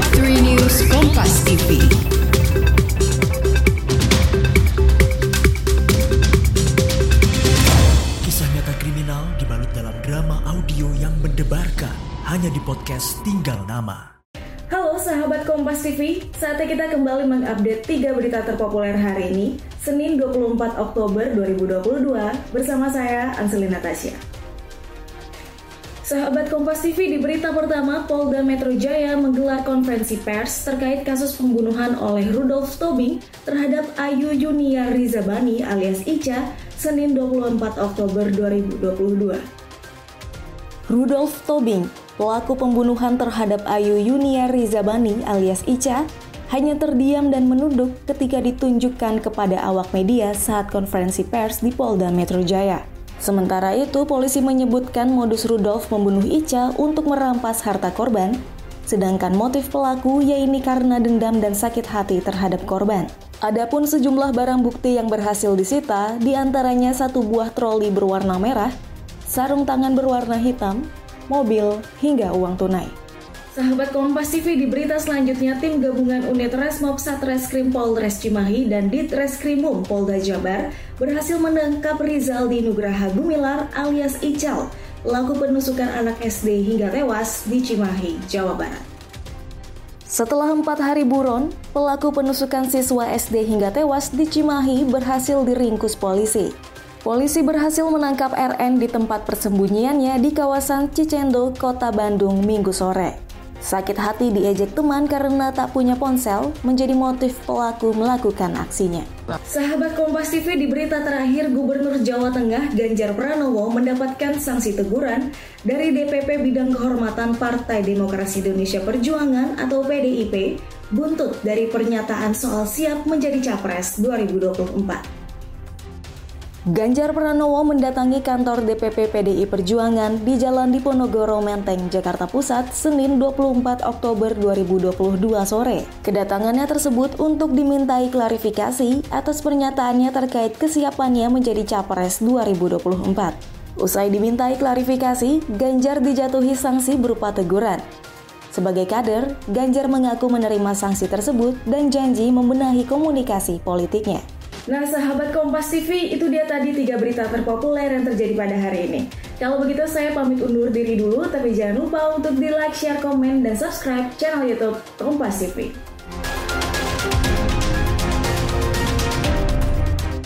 News Kompas TV. Kisah nyata kriminal dibalut dalam drama audio yang mendebarkan hanya di podcast Tinggal Nama. Halo sahabat Kompas TV, saatnya kita kembali mengupdate 3 berita terpopuler hari ini, Senin 24 Oktober 2022, bersama saya Anselina Tasya. Sahabat Kompas TV di berita pertama, Polda Metro Jaya menggelar konferensi pers terkait kasus pembunuhan oleh Rudolf Tobing terhadap Ayu Yunia Rizabani alias Ica Senin 24 Oktober 2022. Rudolf Tobing, pelaku pembunuhan terhadap Ayu Yunia Rizabani alias Ica, hanya terdiam dan menunduk ketika ditunjukkan kepada awak media saat konferensi pers di Polda Metro Jaya. Sementara itu, polisi menyebutkan modus Rudolf membunuh Ica untuk merampas harta korban, sedangkan motif pelaku yaitu karena dendam dan sakit hati terhadap korban. Adapun sejumlah barang bukti yang berhasil disita, di antaranya satu buah troli berwarna merah, sarung tangan berwarna hitam, mobil, hingga uang tunai. Sahabat Kompas TV di berita selanjutnya, tim gabungan unit Resmob Satreskrim Polres Cimahi dan Ditreskrimum Polda Jabar berhasil menangkap Rizaldi Nugraha Gumilar alias Ical, pelaku penusukan anak SD hingga tewas di Cimahi, Jawa Barat. Setelah empat hari buron, pelaku penusukan siswa SD hingga tewas di Cimahi berhasil diringkus polisi. Polisi berhasil menangkap RN di tempat persembunyiannya di kawasan Cicendo, Kota Bandung, Minggu sore. Sakit hati diejek teman karena tak punya ponsel menjadi motif pelaku melakukan aksinya. Sahabat Kompas TV di berita terakhir Gubernur Jawa Tengah Ganjar Pranowo mendapatkan sanksi teguran dari DPP Bidang Kehormatan Partai Demokrasi Indonesia Perjuangan atau PDIP buntut dari pernyataan soal siap menjadi Capres 2024. Ganjar Pranowo mendatangi kantor DPP PDI Perjuangan di Jalan Diponegoro Menteng, Jakarta Pusat, Senin 24 Oktober 2022 sore. Kedatangannya tersebut untuk dimintai klarifikasi atas pernyataannya terkait kesiapannya menjadi Capres 2024. Usai dimintai klarifikasi, Ganjar dijatuhi sanksi berupa teguran. Sebagai kader, Ganjar mengaku menerima sanksi tersebut dan janji membenahi komunikasi politiknya. Nah sahabat Kompas TV itu dia tadi tiga berita terpopuler yang terjadi pada hari ini. Kalau begitu saya pamit undur diri dulu tapi jangan lupa untuk di like, share, komen, dan subscribe channel Youtube Kompas TV.